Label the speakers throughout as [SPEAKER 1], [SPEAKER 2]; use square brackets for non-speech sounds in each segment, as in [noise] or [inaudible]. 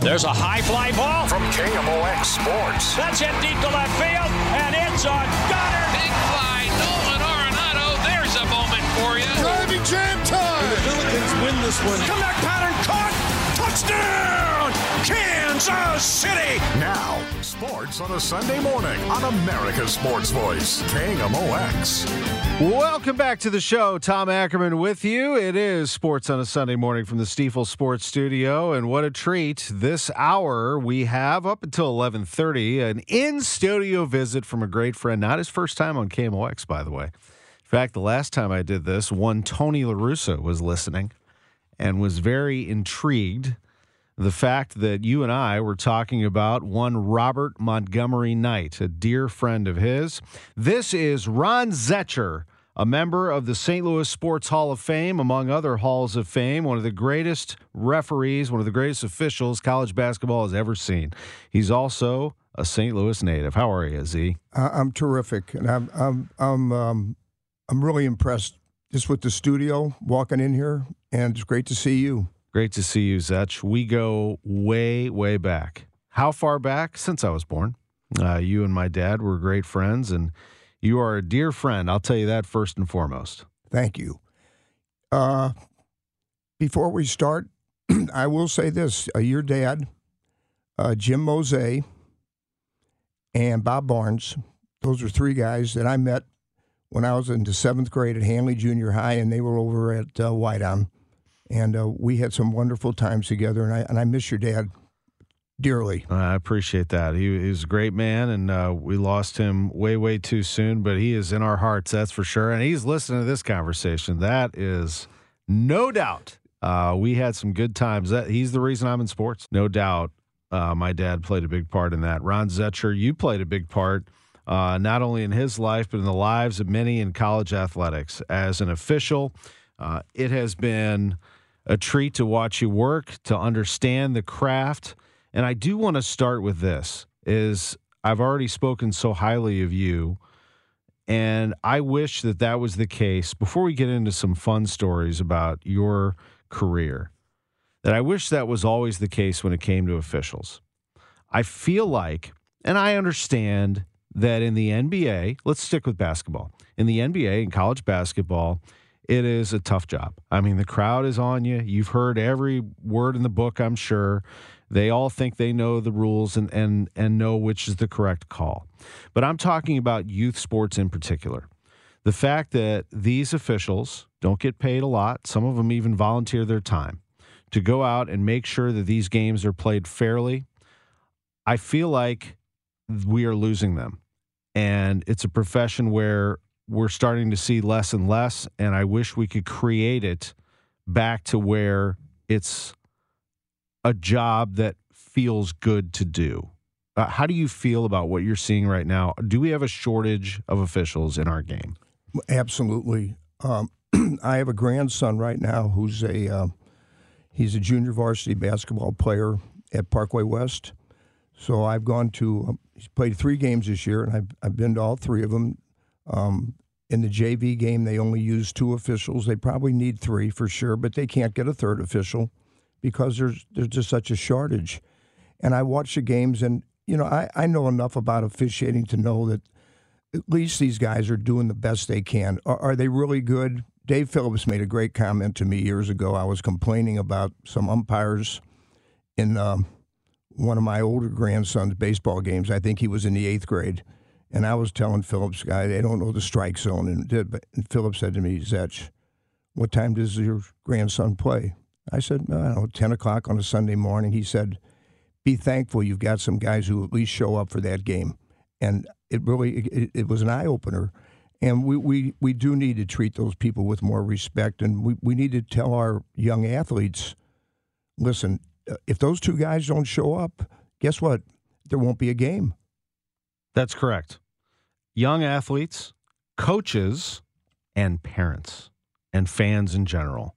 [SPEAKER 1] There's a high fly ball
[SPEAKER 2] from KMOX Sports.
[SPEAKER 1] That's hit deep to left field, and it's on Goddard.
[SPEAKER 3] Big fly, Nolan Arenado. There's a moment for you.
[SPEAKER 4] Driving jam time.
[SPEAKER 5] And the Billikens win this one.
[SPEAKER 1] Come back pattern caught. Touchdown, Kansas City.
[SPEAKER 2] Now, sports on a Sunday morning on America's Sports Voice, KMOX.
[SPEAKER 6] Welcome back to the show. Tom Ackerman with you. It is Sports on a Sunday morning from the Stiefel Sports Studio, and what a treat! This hour we have up until eleven thirty an in studio visit from a great friend. Not his first time on KMOX, by the way. In fact, the last time I did this, one Tony LaRussa was listening and was very intrigued. The fact that you and I were talking about one Robert Montgomery Knight, a dear friend of his. This is Ron Zetcher, a member of the St. Louis Sports Hall of Fame, among other halls of fame, one of the greatest referees, one of the greatest officials college basketball has ever seen. He's also a St. Louis native. How are you, Z?
[SPEAKER 4] I'm terrific, and I'm I'm I'm um, I'm really impressed just with the studio walking in here, and it's great to see you.
[SPEAKER 6] Great to see you, Zetch. We go way, way back. How far back? Since I was born. Uh, you and my dad were great friends, and you are a dear friend. I'll tell you that first and foremost.
[SPEAKER 4] Thank you. Uh, before we start, [clears throat] I will say this: uh, your dad, uh, Jim Mose, and Bob Barnes. Those are three guys that I met when I was in the seventh grade at Hanley Junior High, and they were over at uh, Whiteown, and uh, we had some wonderful times together. And I and I miss your dad dearly.
[SPEAKER 6] I appreciate that. He, he was a great man, and uh, we lost him way, way too soon. But he is in our hearts, that's for sure. And he's listening to this conversation. That is no doubt. Uh, we had some good times. That he's the reason I'm in sports, no doubt. Uh, my dad played a big part in that. Ron Zetcher, you played a big part. Uh, not only in his life, but in the lives of many in college athletics. As an official, uh, it has been a treat to watch you work, to understand the craft. And I do want to start with this is I've already spoken so highly of you and I wish that that was the case before we get into some fun stories about your career. That I wish that was always the case when it came to officials. I feel like and I understand that in the NBA, let's stick with basketball. In the NBA and college basketball, it is a tough job. I mean, the crowd is on you. You've heard every word in the book, I'm sure. They all think they know the rules and, and, and know which is the correct call. But I'm talking about youth sports in particular. The fact that these officials don't get paid a lot, some of them even volunteer their time to go out and make sure that these games are played fairly. I feel like we are losing them. And it's a profession where we're starting to see less and less. And I wish we could create it back to where it's a job that feels good to do. Uh, how do you feel about what you're seeing right now? Do we have a shortage of officials in our game?
[SPEAKER 4] Absolutely. Um, [clears throat] I have a grandson right now who's a uh, he's a junior varsity basketball player at Parkway West. So I've gone to um, he's played three games this year, and I've I've been to all three of them. Um, in the JV game, they only use two officials. They probably need three for sure, but they can't get a third official because there's there's just such a shortage. And I watch the games, and you know I, I know enough about officiating to know that at least these guys are doing the best they can. Are, are they really good? Dave Phillips made a great comment to me years ago. I was complaining about some umpires in um, one of my older grandson's baseball games. I think he was in the eighth grade and I was telling Phillips, guy, they don't know the strike zone. And, did, but, and Phillips said to me, Zetch, what time does your grandson play? I said, I don't know, 10 o'clock on a Sunday morning. He said, be thankful you've got some guys who at least show up for that game. And it really, it, it was an eye opener. And we, we, we do need to treat those people with more respect. And we, we need to tell our young athletes, listen, uh, if those two guys don't show up, guess what? There won't be a game.
[SPEAKER 6] That's correct. Young athletes, coaches, and parents, and fans in general.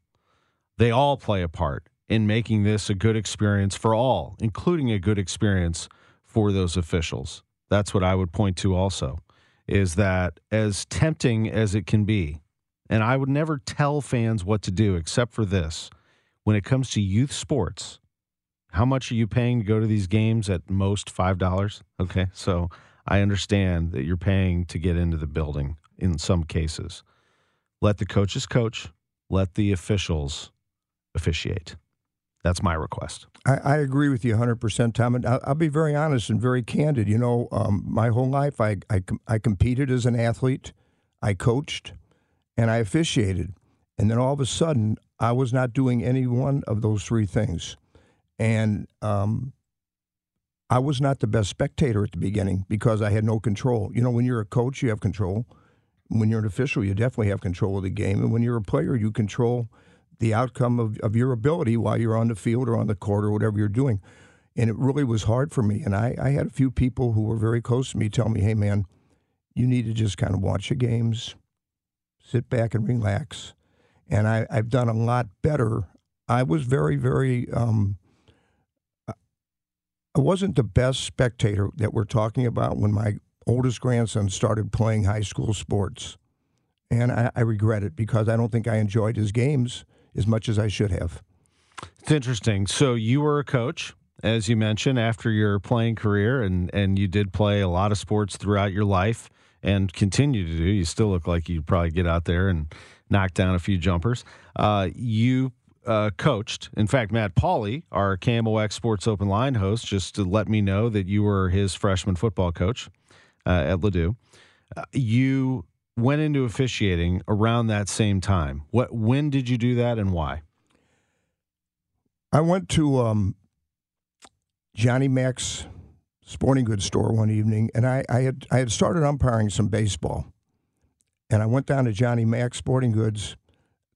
[SPEAKER 6] They all play a part in making this a good experience for all, including a good experience for those officials. That's what I would point to also is that as tempting as it can be, and I would never tell fans what to do except for this when it comes to youth sports, how much are you paying to go to these games at most $5? Okay. So I understand that you're paying to get into the building in some cases. Let the coaches coach, let the officials officiate. That's my request.
[SPEAKER 4] I, I agree with you 100%, Tom. And I'll, I'll, be very honest and very candid. You know, um, my whole life, I, I, I competed as an athlete, I coached, and I officiated. And then all of a sudden, I was not doing any one of those three things. And um, I was not the best spectator at the beginning because I had no control. You know, when you're a coach, you have control. When you're an official, you definitely have control of the game. And when you're a player, you control the outcome of, of your ability while you're on the field or on the court or whatever you're doing. And it really was hard for me. And I, I had a few people who were very close to me tell me, hey, man, you need to just kind of watch the games, sit back and relax. And I, I've done a lot better. I was very, very um, I wasn't the best spectator that we're talking about when my oldest grandson started playing high school sports. And I, I, regret it because I don't think I enjoyed his games as much as I should have.
[SPEAKER 6] It's interesting. So you were a coach, as you mentioned, after your playing career, and, and you did play a lot of sports throughout your life and continue to do. You still look like you'd probably get out there and knock down a few jumpers. Uh, you uh, coached. In fact, Matt Pauley, our KMOX Sports Open Line host, just to let me know that you were his freshman football coach uh, at Ladue. Uh, you went into officiating around that same time. What? When did you do that, and why?
[SPEAKER 4] I went to um, Johnny Mac's sporting goods store one evening, and I, I had I had started umpiring some baseball, and I went down to Johnny Mac's sporting goods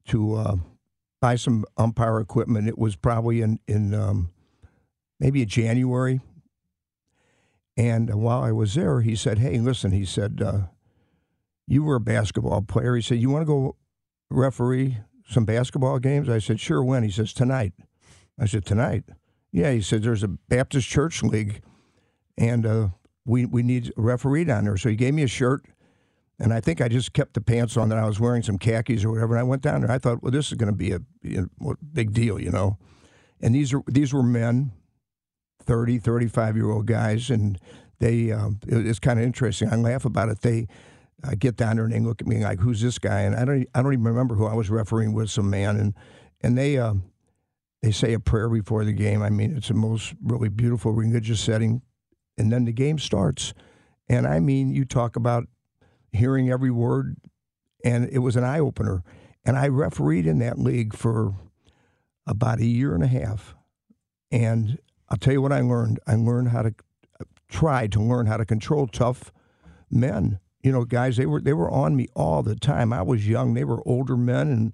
[SPEAKER 4] to uh, buy some umpire equipment. It was probably in in um, maybe January. And while I was there, he said, "Hey, listen," he said, uh, "You were a basketball player." He said, "You want to go referee some basketball games?" I said, "Sure." When he says tonight, I said, "Tonight." Yeah, he said, "There's a Baptist Church League, and uh, we we need a referee down there." So he gave me a shirt and I think I just kept the pants on that I was wearing some khakis or whatever. And I went down there. I thought, well, this is going to be a you know, big deal, you know. And these are these were men, 30, 35 year old guys, and they um, it, it's kind of interesting. I laugh about it. They I get down there and they look at me like, "Who's this guy?" And I don't I don't even remember who I was refereeing with. Some man, and and they um, they say a prayer before the game. I mean, it's the most really beautiful religious setting, and then the game starts. And I mean, you talk about hearing every word, and it was an eye opener. And I refereed in that league for about a year and a half. And I'll tell you what I learned. I learned how to try to learn how to control tough men. You know, guys, they were they were on me all the time. I was young; they were older men, and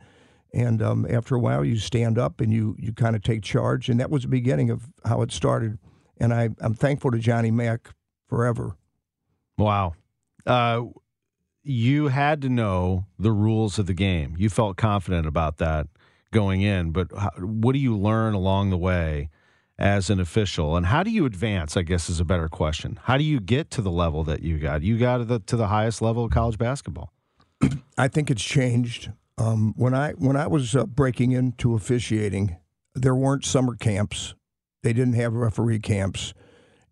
[SPEAKER 4] and um, after a while, you stand up and you you kind of take charge. And that was the beginning of how it started. And I I'm thankful to Johnny Mack forever.
[SPEAKER 6] Wow. Uh, you had to know the rules of the game. You felt confident about that going in, but how, what do you learn along the way as an official, and how do you advance? I guess is a better question. How do you get to the level that you got? You got to the, to the highest level of college basketball. [clears throat]
[SPEAKER 4] I think it's changed. Um, when I when I was uh, breaking into officiating, there weren't summer camps. They didn't have referee camps,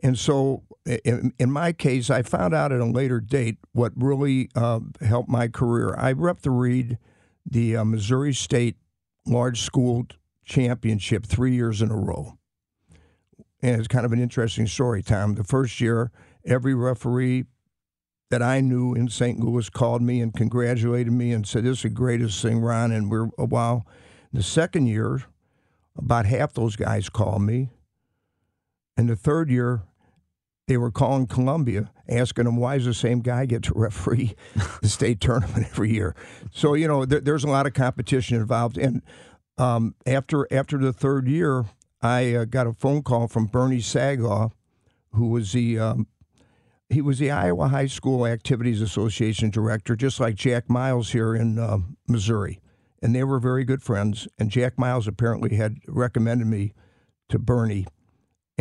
[SPEAKER 4] and so in, in my case, I found out at a later date what really uh, helped my career. I refereed the uh, Missouri State Large School Championship three years in a row, and it's kind of an interesting story. Tom, the first year, every referee that I knew in St. Louis called me and congratulated me and said, "This is the greatest thing, Ron." And we're a while. The second year, about half those guys called me, and the third year, they were calling Columbia, asking them why does the same guy get to referee the state tournament every year. So you know, there, there's a lot of competition involved. And um, after after the third year, I uh, got a phone call from Bernie Saggau, who was the um, he was the Iowa High School Activities Association director, just like Jack Miles here in uh, Missouri. And they were very good friends. And Jack Miles apparently had recommended me to Bernie.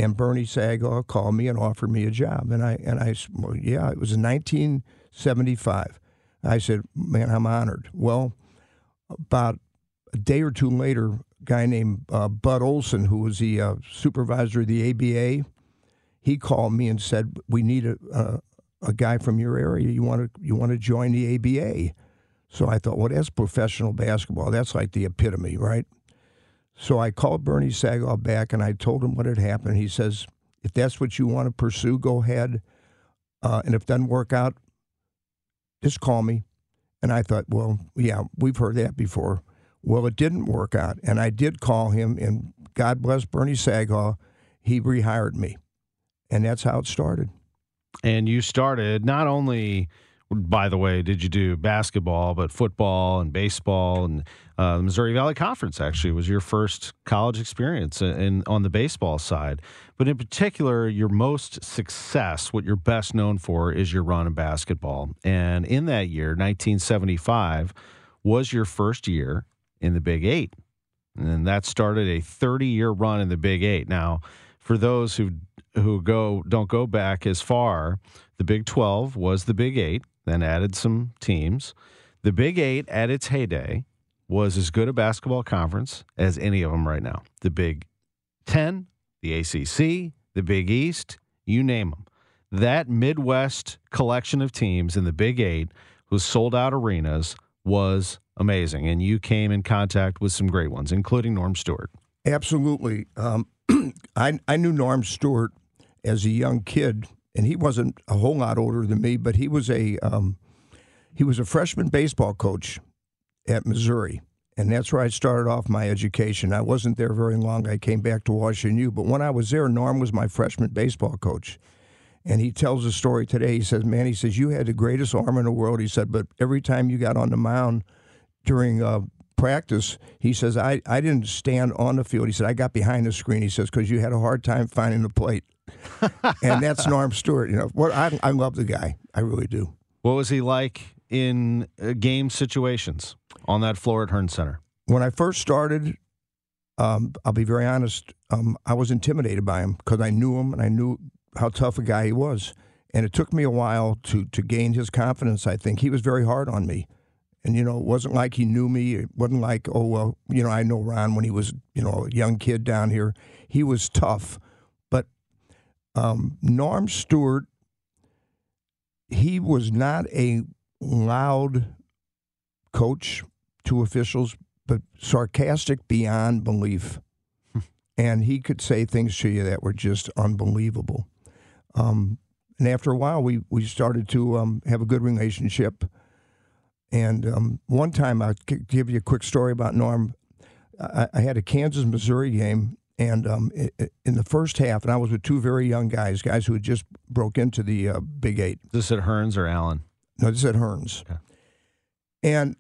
[SPEAKER 4] And Bernie Saggau called me and offered me a job. And I, and I, well, yeah, it was in 1975. I said, man, I'm honored. Well, about a day or two later, a guy named uh, Bud Olson, who was the uh, supervisor of the ABA, he called me and said, "We need a, a, a guy from your area. You want to you want to join the ABA?" So I thought, well, that's professional basketball. That's like the epitome, right? So I called Bernie Saggau back and I told him what had happened. He says, if that's what you want to pursue, go ahead. Uh, and if it doesn't work out, just call me. And I thought, well, yeah, we've heard that before. Well, it didn't work out. And I did call him, and God bless Bernie Saggau, he rehired me and that's how it started.
[SPEAKER 6] And you started not only, by the way, did you do basketball, but football and baseball and uh, the Missouri Valley Conference actually was your first college experience in, on the baseball side. But in particular, your most success, what you're best known for, is your run in basketball. And in that year, 1975, was your first year in the Big Eight. And that started a 30 year run in the Big Eight. Now, for those who who go don't go back as far, the Big 12 was the Big 8, then added some teams. The Big 8 at its heyday was as good a basketball conference as any of them right now. The Big 10, the ACC, the Big East, you name them. That Midwest collection of teams in the Big 8 who sold out arenas was amazing and you came in contact with some great ones including Norm Stewart.
[SPEAKER 4] Absolutely. Um, [clears throat] I I knew Norm Stewart as a young kid, and he wasn't a whole lot older than me, but he was a um, he was a freshman baseball coach at Missouri, and that's where I started off my education. I wasn't there very long. I came back to Washington U, but when I was there, Norm was my freshman baseball coach. And he tells a story today. He says, "Man, he says you had the greatest arm in the world." He said, "But every time you got on the mound during uh, practice, he says, I, I didn't stand on the field. He said, I got behind the screen. He says, because you had a hard time finding the plate. [laughs] and that's Norm Stewart. You know, what I, I love the guy. I really do.
[SPEAKER 6] What was he like in uh, game situations on that floor at Hearnes Center?
[SPEAKER 4] When I first started, um, I'll be very honest, um, I was intimidated by him because I knew him and I knew how tough a guy he was. And it took me a while to to gain his confidence. I think he was very hard on me. And, you know, it wasn't like he knew me. It wasn't like, oh, well, you know, I know Ron when he was, you know, a young kid down here. He was tough. But um, Norm Stewart, he was not a loud coach to officials, but sarcastic beyond belief. [laughs] and he could say things to you that were just unbelievable. Um, and after a while, we, we started to um, have a good relationship. And um, one time, I'll give you a quick story about Norm. I, I had a Kansas Missouri game, and um, in the first half, and I was with two very young guys, guys who had just broke into the uh, Big Eight.
[SPEAKER 6] This at Hearnes or Allen?
[SPEAKER 4] No, this is at Hearnes. Okay. And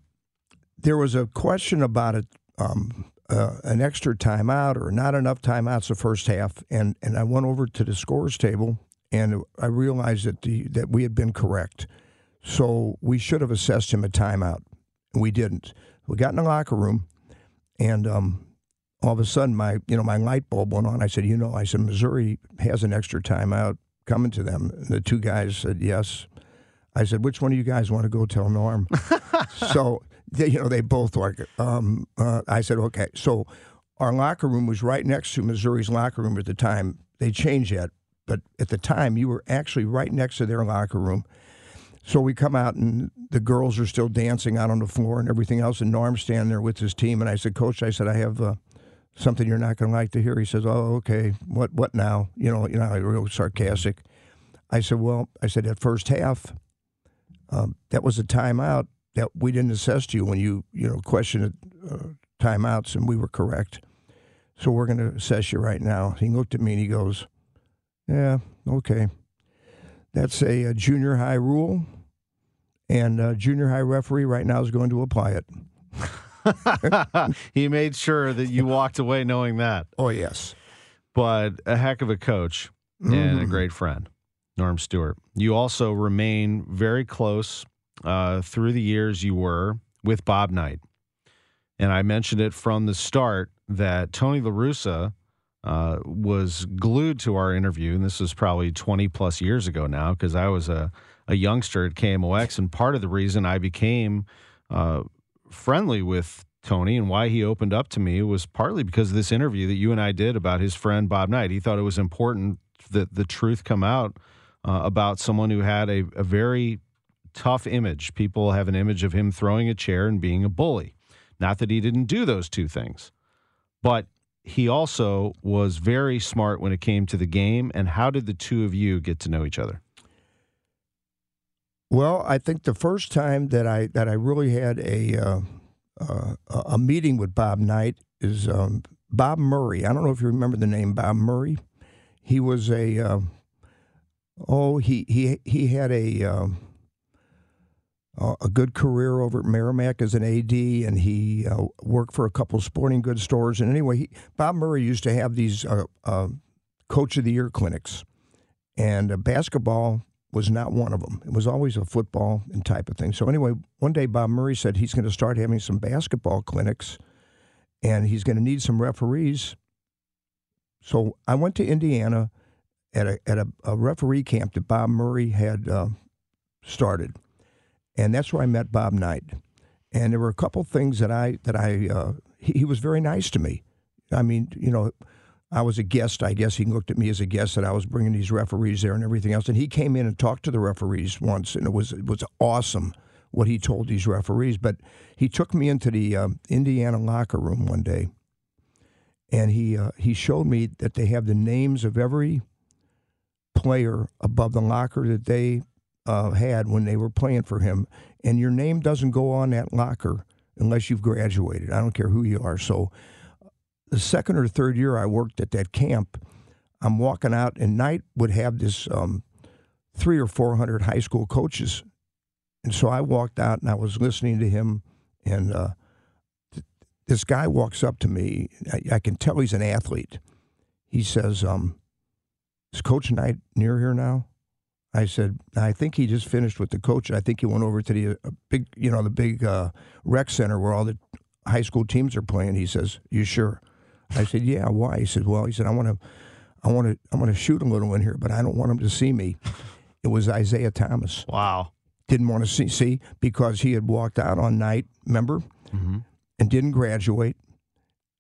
[SPEAKER 4] there was a question about it, um, uh, an extra timeout or not enough timeouts the first half, and and I went over to the scores table, and I realized that the that we had been correct. So we should have assessed him a timeout. We didn't. We got in the locker room, and um, all of a sudden, my you know my light bulb went on. I said, you know, I said Missouri has an extra timeout coming to them. And the two guys said yes. I said, which one of you guys want to go tell Norm? [laughs] so they, you know, they both like. Um, uh, I said, okay. So our locker room was right next to Missouri's locker room at the time. They changed that, but at the time, you were actually right next to their locker room. So we come out and the girls are still dancing out on the floor and everything else, and Norm's standing there with his team. And I said, Coach, I said, I have uh, something you're not going to like to hear. He says, Oh, okay. What? What now? You know, you know, real sarcastic. I said, Well, I said at first half, um, that was a timeout that we didn't assess to you when you you know questioned uh, timeouts, and we were correct. So we're going to assess you right now. He looked at me and he goes, Yeah, okay. That's a, a junior high rule, and a junior high referee right now is going to apply it. [laughs]
[SPEAKER 6] he made sure that you walked away knowing that.
[SPEAKER 4] Oh yes,
[SPEAKER 6] but a heck of a coach mm. and a great friend, Norm Stewart. You also remain very close uh, through the years you were with Bob Knight, and I mentioned it from the start that Tony La Russa uh, was glued to our interview, and this was probably 20 plus years ago now, because I was a, a youngster at KMOX, and part of the reason I became uh, friendly with Tony and why he opened up to me was partly because of this interview that you and I did about his friend Bob Knight. He thought it was important that the truth come out uh, about someone who had a, a very tough image. People have an image of him throwing a chair and being a bully. Not that he didn't do those two things, but he also was very smart when it came to the game. And how did the two of you get to know each other?
[SPEAKER 4] Well, I think the first time that I that I really had a uh, uh, a meeting with Bob Knight is um, Bob Murray. I don't know if you remember the name Bob Murray. He was a uh, oh he he he had a um, a good career over at Merrimack as an AD, and he uh, worked for a couple sporting goods stores. And anyway, he, Bob Murray used to have these uh, uh, Coach of the Year clinics, and basketball was not one of them. It was always a football and type of thing. So anyway, one day Bob Murray said he's going to start having some basketball clinics, and he's going to need some referees. So I went to Indiana at a at a, a referee camp that Bob Murray had uh, started and that's where I met Bob Knight. And there were a couple things that I that I uh, he, he, was very nice to me. I mean, you know, I was a guest. I guess he looked at me as a guest that I was bringing these referees there and everything else. And he came in and talked to the referees once, and it was it was awesome what he told these referees. But he took me into the uh, Indiana locker room one day, and he uh, he showed me that they have the names of every player above the locker that they uh, had when they were playing for him, and your name doesn't go on that locker unless you've graduated. I don't care who you are. So, the second or third year I worked at that camp, I'm walking out, and Knight would have this um, three or four hundred high school coaches, and so I walked out and I was listening to him, and uh, th- this guy walks up to me. I, I, can tell he's an athlete. He says, um, "Is Coach Knight near here now?" I said, I think he just finished with the coach. I think he went over to the uh, big, you know, the big uh, rec center where all the high school teams are playing. He says, "You sure?" I said, "Yeah." Why? He said, "Well," he said, "I want to, I want to, I want to shoot a little in here, but I don't want him to see me." It was Isiah Thomas.
[SPEAKER 6] Wow.
[SPEAKER 4] Didn't want to see, see because he had walked out on Knight. remember, mm-hmm. and didn't graduate,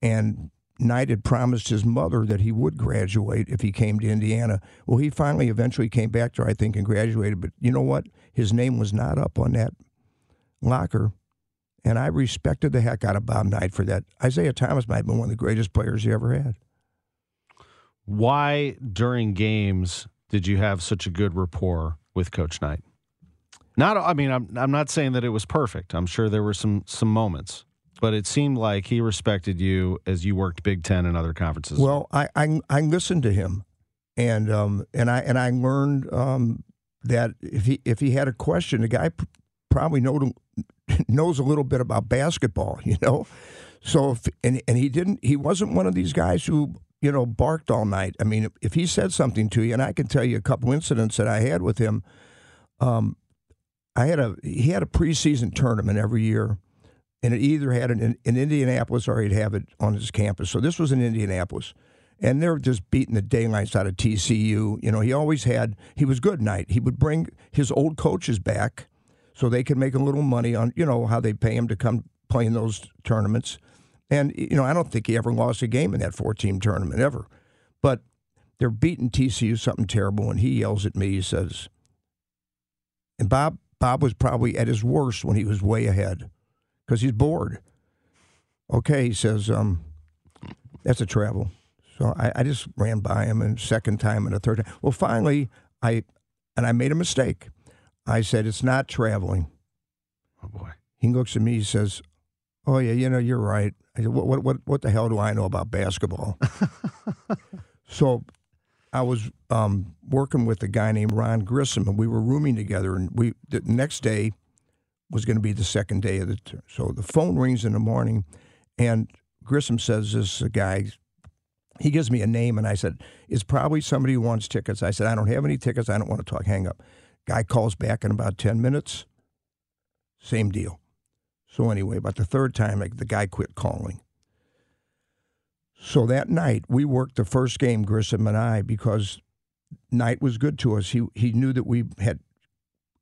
[SPEAKER 4] and Knight had promised his mother that he would graduate if he came to Indiana. Well, he finally eventually came back to her, I think, and graduated. But you know what? His name was not up on that locker. And I respected the heck out of Bob Knight for that. Isiah Thomas might have been one of the greatest players he ever had.
[SPEAKER 6] Why, during games, did you have such a good rapport with Coach Knight? Not, I mean, I'm, I'm not saying that it was perfect. I'm sure there were some some moments but it seemed like he respected you as you worked Big Ten and other conferences.
[SPEAKER 4] Well, I I, I listened to him, and um and I and I learned um that if he if he had a question, the guy probably know, [laughs] knows a little bit about basketball, [laughs] you know. So if, and and he didn't he wasn't one of these guys who you know barked all night. I mean, if he said something to you, and I can tell you a couple incidents that I had with him. Um, I had a he had a preseason tournament every year, and it either had an in Indianapolis or he'd have it on his campus. So this was in Indianapolis, and they're just beating the daylights out of TCU. You know, he always had he was good night. He would bring his old coaches back, so they could make a little money on you know how they pay him to come play in those tournaments. And you know, I don't think he ever lost a game in that four team tournament ever, but they're beating TCU something terrible, and he yells at me. He says, and Bob Bob was probably at his worst when he was way ahead because he's bored. Okay, he says, um, that's a travel. So I, I just ran by him a second time and a third time. Well, finally, I and I made a mistake. I said it's not traveling.
[SPEAKER 6] Oh boy.
[SPEAKER 4] He looks at me. He says, "Oh yeah, you know you're right." I said, "What what what, what the hell do I know about basketball?" [laughs] so I was um, working with a guy named Ron Grissom, and we were rooming together. And we the next day was going to be the second day of the. T- so the phone rings in the morning, and Grissom says this guy. He gives me a name, and I said, "It's probably somebody who wants tickets." I said, "I don't have any tickets. I don't want to talk. Hang up." Guy calls back in about ten minutes. Same deal. So anyway, about the third time, like, the guy quit calling. So that Knight, we worked the first game, Grissom and I, because night was good to us. He he knew that we had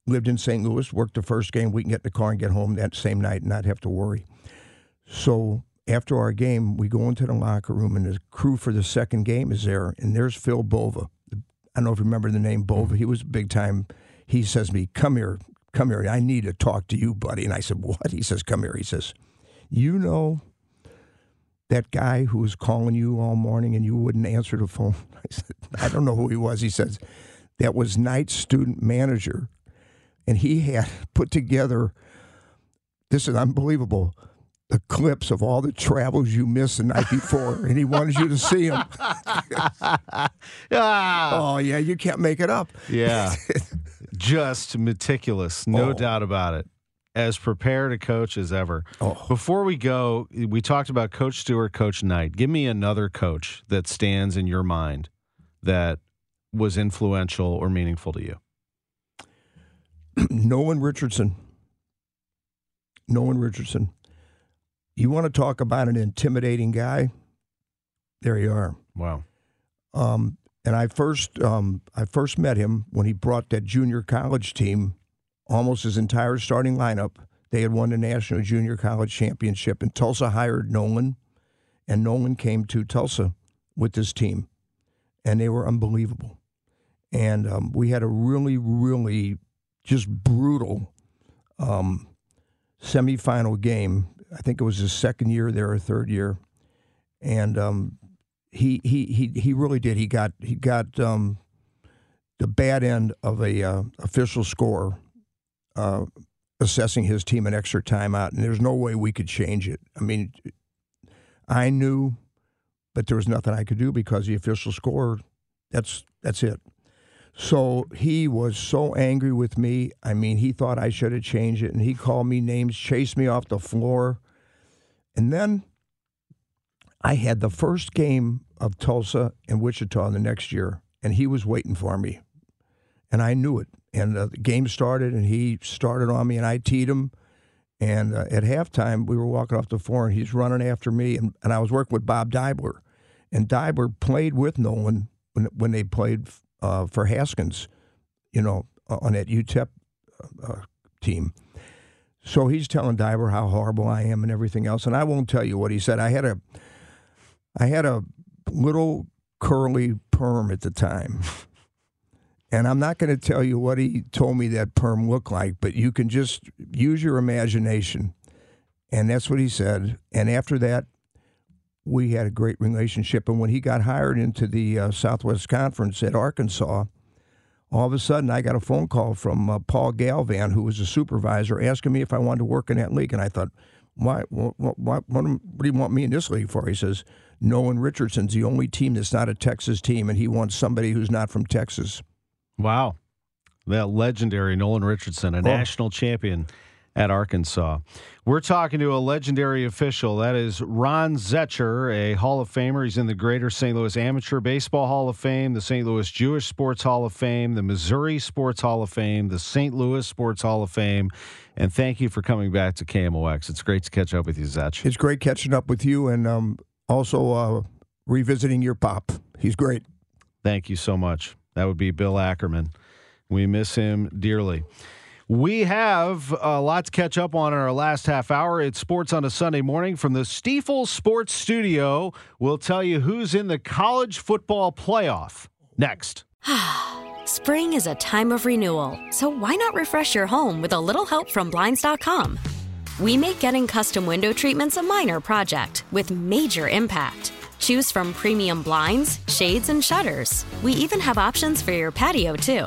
[SPEAKER 4] lived in St. Louis, worked the first game. We can get in the car and get home that same Knight and not have to worry. So after our game, we go into the locker room, and the crew for the second game is there, and there's Phil Bova. I don't know if you remember the name Bova. He was big time. He says to me, "Come here, come here. I need to talk to you, buddy." And I said, "What?" He says, "Come here." He says, "You know." that guy who was calling you all morning and you wouldn't answer the phone? [laughs] I said, I don't know who he was. He says, that was night student manager. And he had put together, this is unbelievable, the clips of all the travels you missed the night before. and he wanted you to see them. [laughs]
[SPEAKER 6] Ah,
[SPEAKER 4] oh, yeah, you can't make it up.
[SPEAKER 6] yeah. [laughs] Just meticulous, no
[SPEAKER 4] Oh.
[SPEAKER 6] doubt about it. As prepared a coach as ever.
[SPEAKER 4] Oh.
[SPEAKER 6] Before we go, we talked about Coach Stewart, Coach Knight. Give me another coach that stands in your mind that was influential or meaningful to you. [clears throat]
[SPEAKER 4] Nolan Richardson. Nolan Richardson. You want to talk about an intimidating guy? There you are.
[SPEAKER 6] Wow.
[SPEAKER 4] Um, and I first um, I first met him when he brought that junior college team, almost his entire starting lineup. They had won the national junior college championship, and Tulsa hired Nolan, and Nolan came to Tulsa with this team, and they were unbelievable. And um, we had a really, really just brutal um, semifinal game. I think it was his second year there or third year, and um, he he he he really did. He got he got um, the bad end of a uh, official score uh, assessing his team an extra timeout, and there's no way we could change it. I mean, I knew, but there was nothing I could do because the official score. That's that's it. So he was so angry with me. I mean, he thought I should have changed it, and he called me names, chased me off the floor, and then I had the first game of Tulsa and Wichita the next year, and he was waiting for me, and I knew it. And the game started, and he started on me, and I teed him. And uh, at halftime, we were walking off the floor, and he's running after me, and, and I was working with Bob Dibler, and Dibler played with Nolan when when they played uh, for Haskins, you know, on that UTEP uh, team. So he's telling Dibler how horrible I am and everything else, and I won't tell you what he said. I had a, I had a little curly perm at the time, [laughs] and I'm not going to tell you what he told me that perm looked like, but you can just use your imagination, and that's what he said. And after that, we had a great relationship. And when he got hired into the uh, Southwest Conference at Arkansas, all of a sudden I got a phone call from uh, Paul Galvan, who was a supervisor, asking me if I wanted to work in that league. And I thought, why, what, what, what, what do you want me in this league for? He says, Nolan Richardson's the only team that's not a Texas team, and he wants somebody who's not from Texas.
[SPEAKER 6] Wow. That legendary Nolan Richardson, a national champion at Arkansas. We're talking to a legendary official. That is Ron Zetcher, a Hall of Famer. He's in the Greater St. Louis Amateur Baseball Hall of Fame, the St. Louis Jewish Sports Hall of Fame, the Missouri Sports Hall of Fame, the St. Louis Sports Hall of Fame. And thank you for coming back to KMOX. It's great to catch up with you, Zetch.
[SPEAKER 4] It's great catching up with you and um, also uh, revisiting your pop. He's great.
[SPEAKER 6] Thank you so much. That would be Bill Ackerman. We miss him dearly. We have uh, a lot to catch up on in our last half hour. It's Sports on a Sunday morning from the Stiefel Sports Studio. We'll tell you who's in the college football playoff next. [sighs]
[SPEAKER 7] Spring is a time of renewal, so why not refresh your home with a little help from Blinds.com? We make getting custom window treatments a minor project with major impact. Choose from premium blinds, shades, and shutters. We even have options for your patio, too.